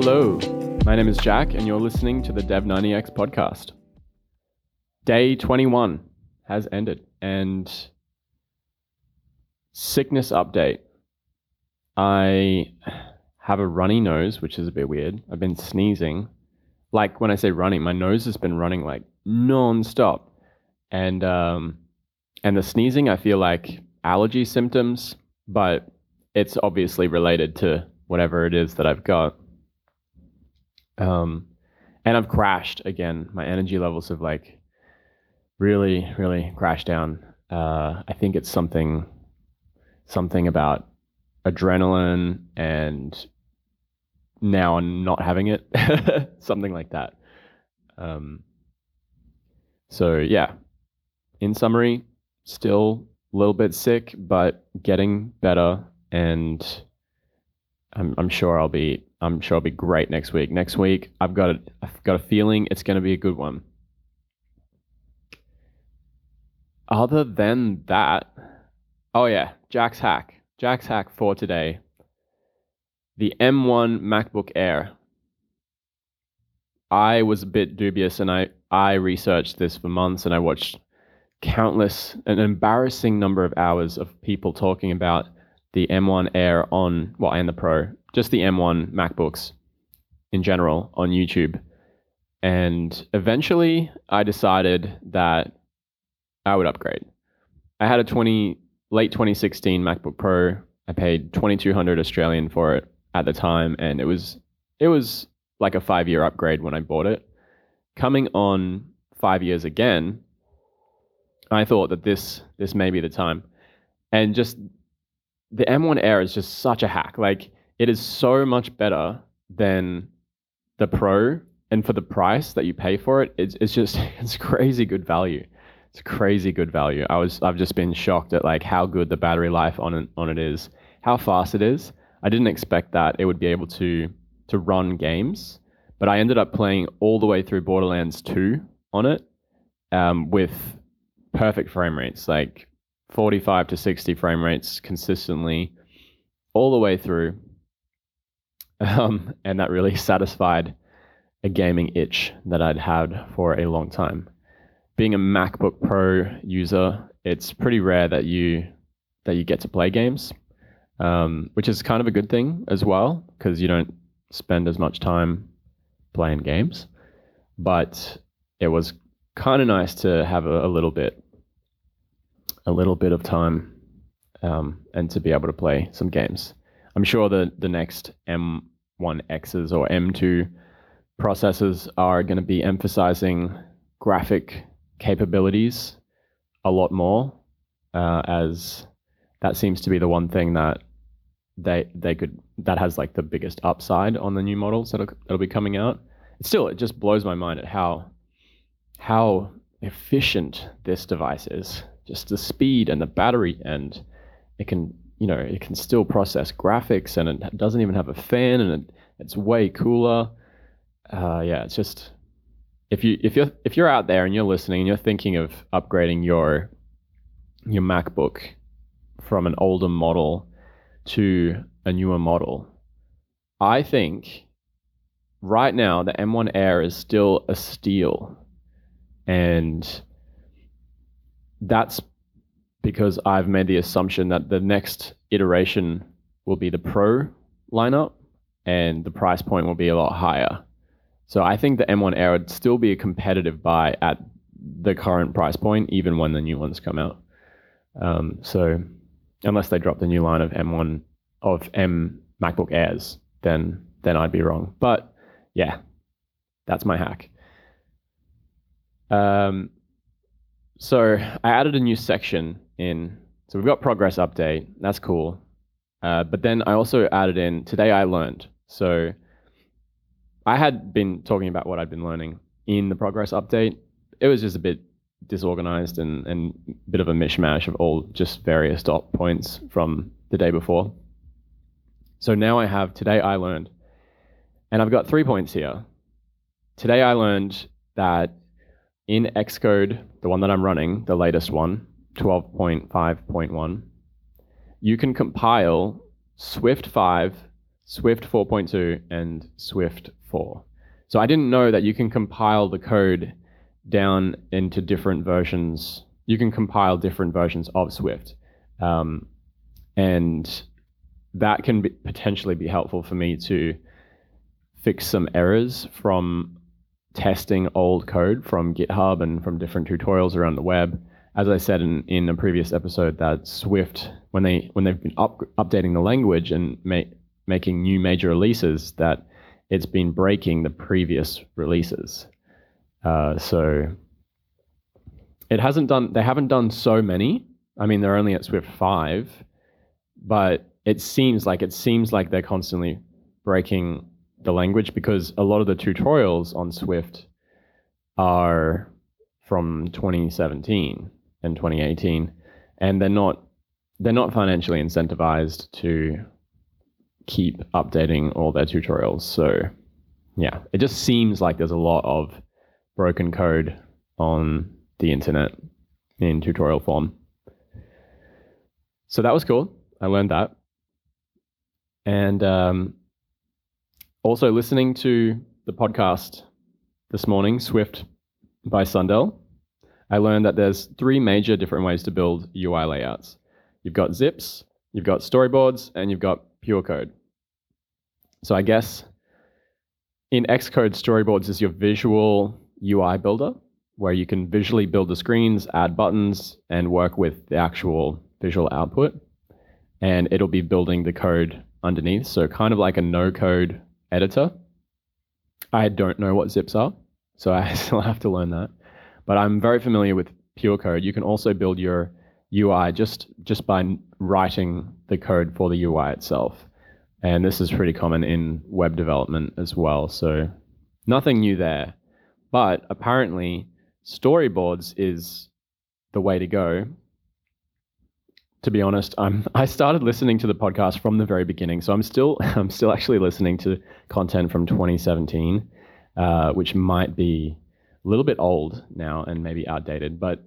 hello. My name is Jack, and you're listening to the Dev90X podcast. Day 21 has ended, and sickness update. I have a runny nose, which is a bit weird. I've been sneezing. Like when I say running, my nose has been running like non-stop. And um and the sneezing I feel like allergy symptoms, but it's obviously related to whatever it is that I've got. Um, and I've crashed again. My energy levels have like really, really crashed down. Uh, I think it's something, something about adrenaline and now I'm not having it, something like that. Um, so yeah, in summary, still a little bit sick, but getting better, and I'm, I'm sure I'll be I'm sure I'll be great next week. Next week, I've got a, I've got a feeling it's going to be a good one. Other than that, oh yeah, Jack's hack. Jack's hack for today. The M1 MacBook Air. I was a bit dubious and I, I researched this for months and I watched countless, an embarrassing number of hours of people talking about the M1 Air on, well, and the Pro, just the M1 MacBooks in general on YouTube. And eventually I decided that I would upgrade. I had a 20 late 2016 MacBook Pro. I paid 2200 Australian for it at the time and it was it was like a 5 year upgrade when I bought it. Coming on 5 years again, I thought that this this may be the time. And just the M1 Air is just such a hack. Like it is so much better than the Pro, and for the price that you pay for it, it's, it's just it's crazy good value. It's crazy good value. I was I've just been shocked at like how good the battery life on it on it is, how fast it is. I didn't expect that it would be able to to run games, but I ended up playing all the way through Borderlands 2 on it um, with perfect frame rates, like 45 to 60 frame rates consistently all the way through. Um, and that really satisfied a gaming itch that I'd had for a long time. Being a MacBook Pro user, it's pretty rare that you that you get to play games, um, which is kind of a good thing as well because you don't spend as much time playing games. But it was kind of nice to have a, a little bit a little bit of time um, and to be able to play some games. I'm sure the the next M1Xs or M2 processors are going to be emphasizing graphic capabilities a lot more, uh, as that seems to be the one thing that they they could that has like the biggest upside on the new models that'll that'll be coming out. Still, it just blows my mind at how how efficient this device is just the speed and the battery and it can you know it can still process graphics and it doesn't even have a fan and it, it's way cooler. Uh, yeah it's just if you if you're if you're out there and you're listening and you're thinking of upgrading your your macbook from an older model to a newer model i think right now the m1 air is still a steal. And that's because I've made the assumption that the next iteration will be the Pro lineup and the price point will be a lot higher. So I think the M1 Air would still be a competitive buy at the current price point, even when the new ones come out. Um, so unless they drop the new line of M1 of M MacBook Airs, then then I'd be wrong. But yeah, that's my hack. Um, so I added a new section in. So we've got progress update. That's cool. Uh, but then I also added in today I learned. So I had been talking about what I'd been learning in the progress update. It was just a bit disorganized and, and a bit of a mishmash of all just various dot points from the day before. So now I have today I learned. And I've got three points here. Today I learned that in Xcode, the one that I'm running, the latest one, 12.5.1, you can compile Swift 5 Swift 4.2, and Swift 4. So I didn't know that you can compile the code down into different versions. You can compile different versions of Swift. Um, and that can be, potentially be helpful for me to fix some errors from testing old code from GitHub and from different tutorials around the web. As I said in, in a previous episode, that Swift, when they when they've been up, updating the language and make, making new major releases, that it's been breaking the previous releases. Uh, so it hasn't done. They haven't done so many. I mean, they're only at Swift five, but it seems like it seems like they're constantly breaking the language because a lot of the tutorials on Swift are from 2017 and 2018, and they're not they're not financially incentivized to keep updating all their tutorials. So yeah, it just seems like there's a lot of broken code on the internet in tutorial form. So that was cool. I learned that. And um, also listening to the podcast this morning, Swift by Sundell, I learned that there's three major different ways to build UI layouts. You've got XIBs, you've got storyboards, and you've got pure code. So I guess in Xcode, storyboards is your visual UI builder, where you can visually build the screens, add buttons, and work with the actual visual output. And it'll be building the code underneath. So kind of like a no code editor. I don't know what XIBs are, so I still have to learn that. But I'm very familiar with pure code. You can also build your UI just just by writing the code for the UI itself. And this is pretty common in web development as well. So nothing new there. But apparently, storyboards is the way to go. To be honest, I'm I started listening to the podcast from the very beginning, so I'm still I'm still actually listening to content from 2017, uh, which might be a little bit old now and maybe outdated. But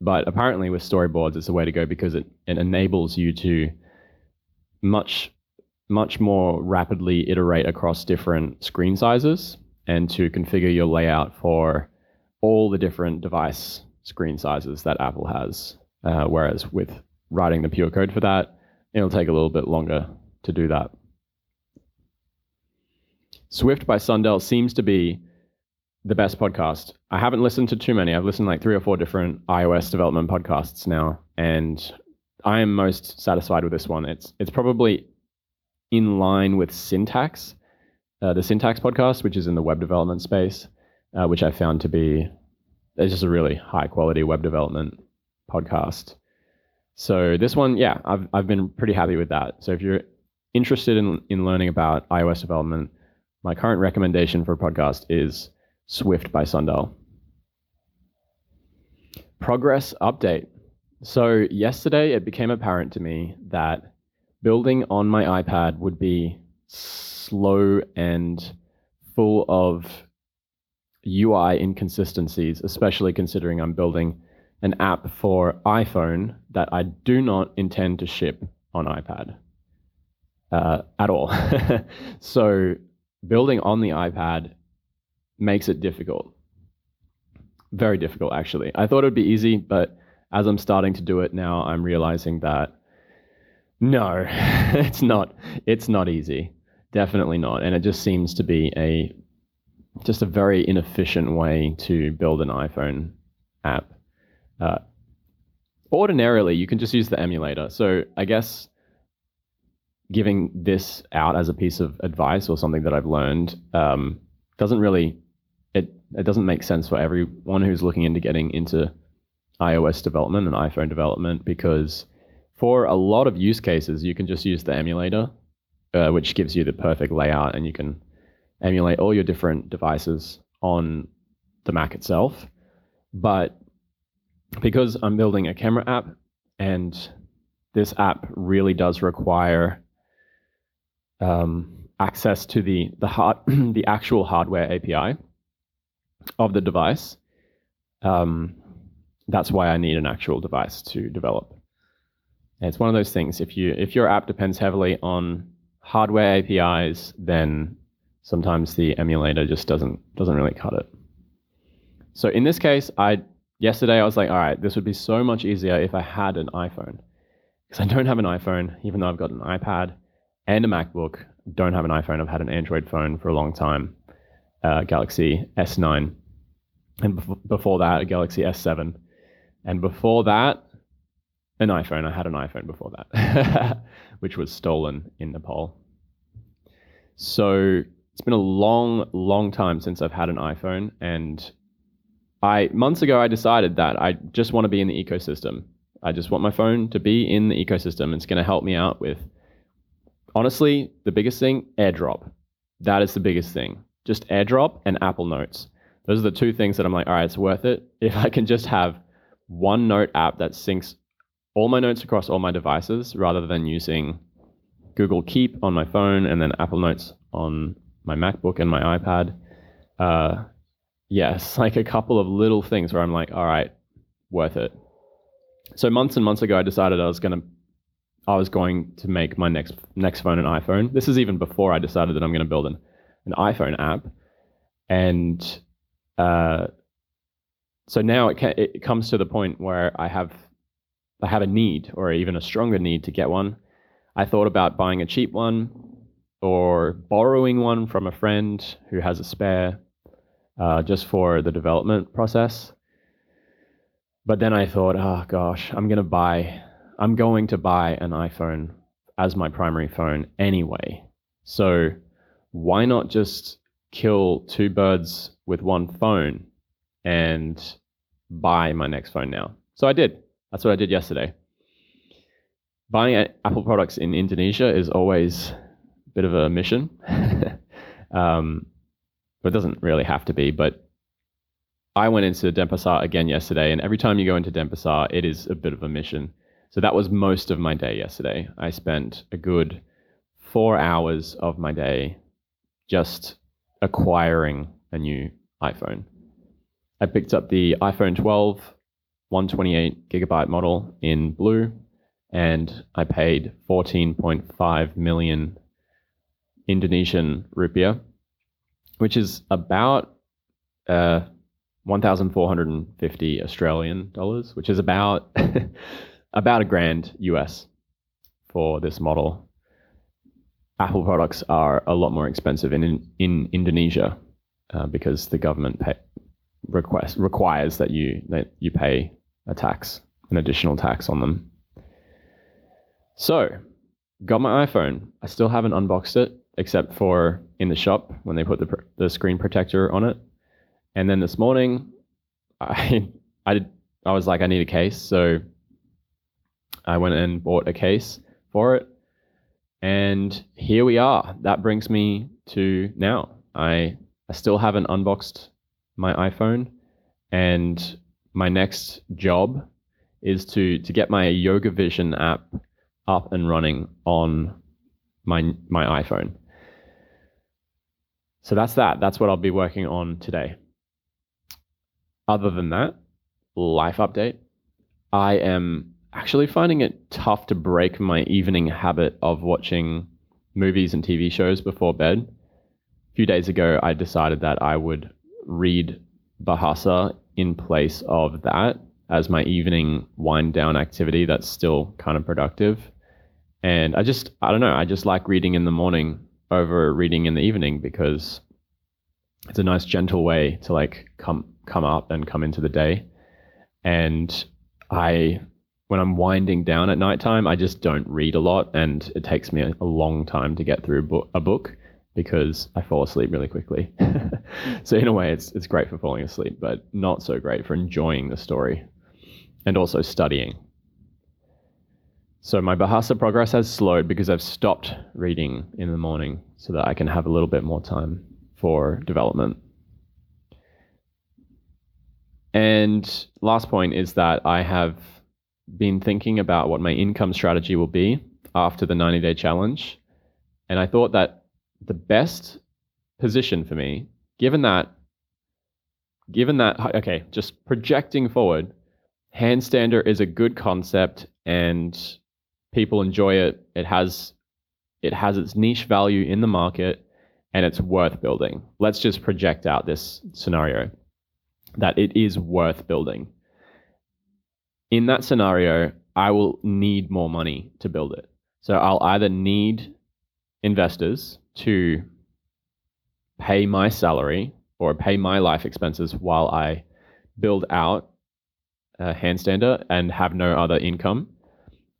but apparently with storyboards, it's the way to go because it, it enables you to much much more rapidly iterate across different screen sizes and to configure your layout for all the different device screen sizes that Apple has. Uh, whereas with writing the pure code for that, it'll take a little bit longer to do that. Swift by Sundell seems to be the best podcast. I haven't listened to too many. I've listened like three or four different iOS development podcasts now, and I am most satisfied with this one. It's it's probably in line with syntax, uh, the syntax podcast, which is in the web development space, uh, which I found to be it's just a really high quality web development podcast. So this one, yeah, I've I've been pretty happy with that. So if you're interested in in learning about iOS development, my current recommendation for a podcast is Swift by Sundell. Progress update. So yesterday it became apparent to me that building on my iPad would be slow and full of UI inconsistencies, especially considering I'm building an app for iPhone that I do not intend to ship on iPad uh, at all. so building on the iPad makes it difficult. Very difficult, actually. I thought it would be easy, but as I'm starting to do it now, I'm realizing that no, it's not. It's not easy. Definitely not. And it just seems to be a just a very inefficient way to build an iPhone app. Uh, ordinarily, you can just use the emulator. So I guess giving this out as a piece of advice or something that I've learned um, doesn't really it doesn't make sense for everyone who's looking into getting into iOS development and iPhone development because for a lot of use cases, you can just use the emulator, uh, which gives you the perfect layout, and you can emulate all your different devices on the Mac itself. But because I'm building a camera app, and this app really does require um, access to the the hard the actual hardware API of the device. Um, that's why I need an actual device to develop. And it's one of those things. If you if your app depends heavily on hardware APIs, then sometimes the emulator just doesn't doesn't really cut it. So in this case, I yesterday I was like, all right, this would be so much easier if I had an iPhone. Because I don't have an iPhone, even though I've got an iPad and a MacBook. Don't have an iPhone. I've had an Android phone for a long time, uh, Galaxy S9, and bef- before that, a Galaxy S7, and before that, an iPhone. I had an iPhone before that, which was stolen in Nepal. So it's been a long, long time since I've had an iPhone, and I months ago I decided that I just want to be in the ecosystem. I just want my phone to be in the ecosystem. It's going to help me out with, honestly, the biggest thing, AirDrop. That is the biggest thing. Just AirDrop and Apple Notes. Those are the two things that I'm like, all right, it's worth it. If I can just have one note app that syncs all my notes across all my devices rather than using Google Keep on my phone and then Apple Notes on my MacBook and my iPad. Uh, yes, like a couple of little things where I'm like, all right, worth it. So months and months ago, I decided I was gonna, I was going to make my next next phone an iPhone. This is even before I decided that I'm going to build an an iPhone app, and uh, so now it ca- it comes to the point where I have I have a need or even a stronger need to get one. I thought about buying a cheap one or borrowing one from a friend who has a spare uh, just for the development process. But then I thought, oh gosh, I'm going to buy, I'm going to buy an iPhone as my primary phone anyway. So why not just kill two birds with one phone and buy my next phone now? So I did. That's what I did yesterday. Buying Apple products in Indonesia is always a bit of a mission. um, but it doesn't really have to be. But I went into Denpasar again yesterday, and every time you go into Denpasar, it is a bit of a mission. So that was most of my day yesterday. I spent a good four hours of my day just acquiring a new iPhone. I picked up the iPhone 12 128 gigabyte model in blue, and I paid 14.5 million Indonesian rupiah, which is about uh, 1,450 Australian dollars, which is about about a grand US for this model. Apple products are a lot more expensive in in Indonesia uh, because the government pay, request requires that you that you pay a tax, an additional tax on them. So, got my iPhone. I still haven't unboxed it, except for in the shop when they put the, the screen protector on it. And then this morning, I, I, did, I was like, I need a case. So I went and bought a case for it. And here we are. That brings me to now. I, I still haven't unboxed my iPhone. And my next job is to to get my Yoga Vision app up and running on my my iPhone. So that's that. That's what I'll be working on today. Other than that, life update. I am actually finding it tough to break my evening habit of watching movies and TV shows before bed. A few days ago, I decided that I would read Bahasa in place of that as my evening wind down activity that's still kind of productive. And I just, I don't know, I just like reading in the morning over reading in the evening because it's a nice gentle way to like come come up and come into the day. And I when I'm winding down at nighttime, I just don't read a lot and it takes me a, long time to get through a book because I fall asleep really quickly. so in a way, it's it's great for falling asleep, but not so great for enjoying the story and also studying. So my Bahasa progress has slowed because I've stopped reading in the morning so that I can have a little bit more time for development. And last point is that I have been thinking about what my income strategy will be after the 90 day challenge. And I thought that the best position for me, given that, given that, okay, just projecting forward, handstander is a good concept and people enjoy it. It has it has its niche value in the market, and it's worth building. Let's just project out this scenario that it is worth building. In that scenario, I will need more money to build it. So I'll either need investors to pay my salary or pay my life expenses while I build out a handstander and have no other income,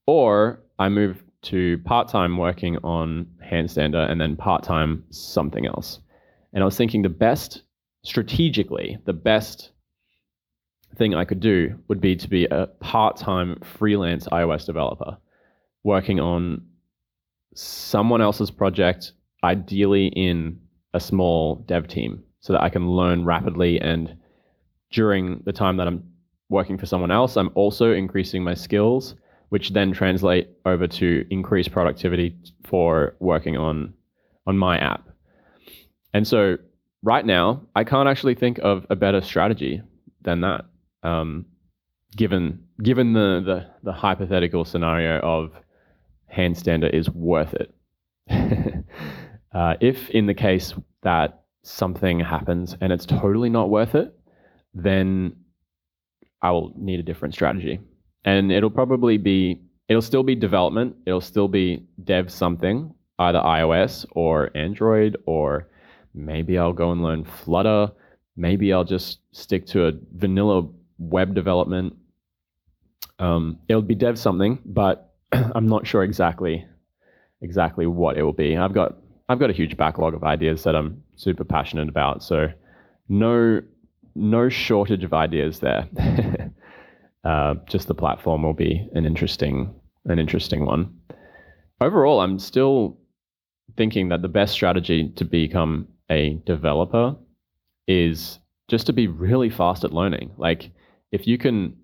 or I move to part time working on handstander and then part time something else. And I was thinking the best strategically, the best thing I could do would be to be a part time freelance iOS developer working on someone else's project, ideally in a small dev team, so that I can learn rapidly. And during the time that I'm working for someone else, I'm also increasing my skills, which then translate over to increased productivity for working on on my app. And so right now, I can't actually think of a better strategy than that. Um, given given the, the the hypothetical scenario of handstander is worth it. uh, if in the case that something happens and it's totally not worth it, then I will need a different strategy. And it'll probably be, it'll still be development, it'll still be dev something, either iOS or Android, or maybe I'll go and learn Flutter. Maybe I'll just stick to a vanilla web development. Um, it'll be dev something, but I'm not sure exactly exactly what it will be. I've got I've got a huge backlog of ideas that I'm super passionate about. So no no shortage of ideas there. uh, just the platform will be an interesting an interesting one. Overall, I'm still thinking that the best strategy to become a developer is just to be really fast at learning. Like if you can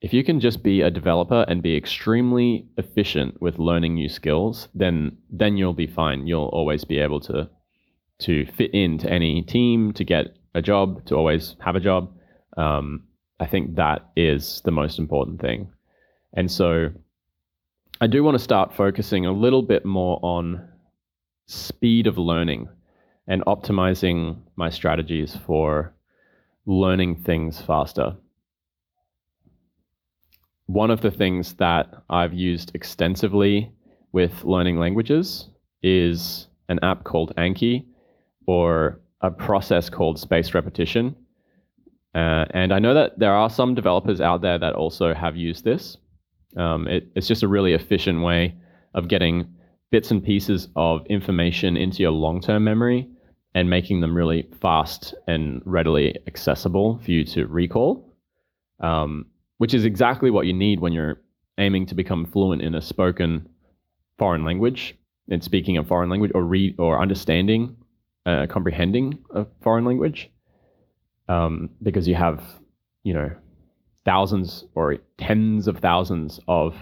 if you can just be a developer and be extremely efficient with learning new skills, then then you'll be fine. You'll always be able to to fit into any team, to get a job, to always have a job. Um, I think that is the most important thing. And so I do want to start focusing a little bit more on speed of learning and optimizing my strategies for learning things faster one of the things that I've used extensively with learning languages is an app called Anki or a process called spaced repetition. Uh, and I know that there are some developers out there that also have used this. Um, it, it's just a really efficient way of getting bits and pieces of information into your long term memory and making them really fast and readily accessible for you to recall. Um, which is exactly what you need when you're aiming to become fluent in a spoken foreign language and speaking a foreign language or read or understanding, uh, comprehending a foreign language, um, because you have, you know, thousands or tens of thousands of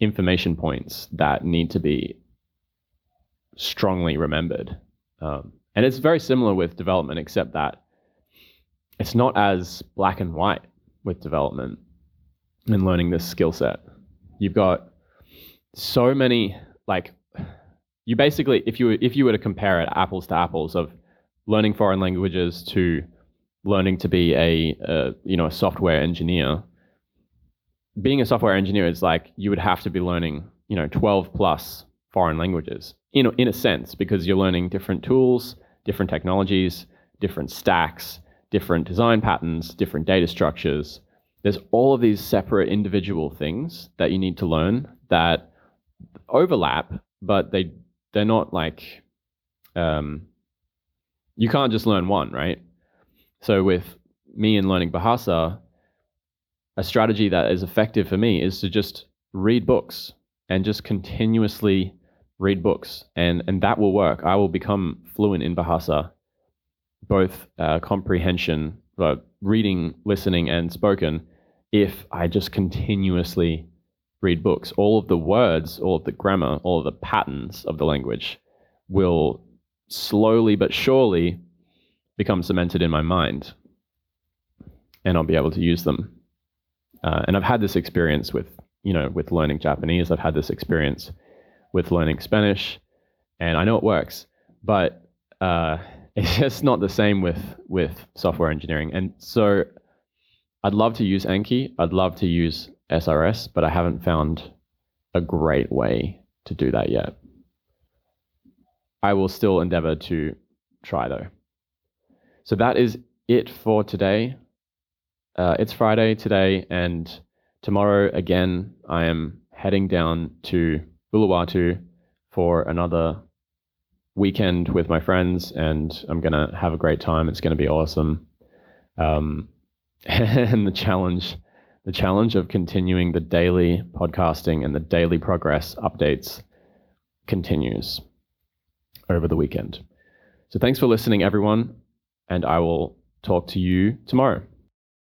information points that need to be strongly remembered. Um, and it's very similar with development, except that it's not as black and white with development and learning this skill set. You've got so many like you basically if you if you were to compare it apples to apples of learning foreign languages to learning to be a, a you know a software engineer being a software engineer is like you would have to be learning you know 12 plus foreign languages in in a sense because you're learning different tools different technologies different stacks different design patterns different data structures there's all of these separate individual things that you need to learn that overlap, but they they're not like um, you can't just learn one, right? So with me in learning Bahasa, a strategy that is effective for me is to just read books and just continuously read books, and and that will work. I will become fluent in Bahasa, both uh, comprehension, but reading, listening, and spoken if I just continuously read books. All of the words, all of the grammar, all of the patterns of the language will slowly but surely become cemented in my mind and I'll be able to use them. Uh, and I've had this experience with, you know, with learning Japanese. I've had this experience with learning Spanish. and I know it works, but uh, it's just not the same with with software engineering. And so, I'd love to use Anki. I'd love to use SRS, but I haven't found a great way to do that yet. I will still endeavor to try though. So that is it for today. Uh, it's Friday today, and tomorrow again, I am heading down to Uluwatu for another weekend with my friends, and I'm gonna have a great time. It's gonna be awesome. Um, and the challenge, the challenge of continuing the daily podcasting and the daily progress updates continues over the weekend. So thanks for listening, everyone, and I will talk to you tomorrow.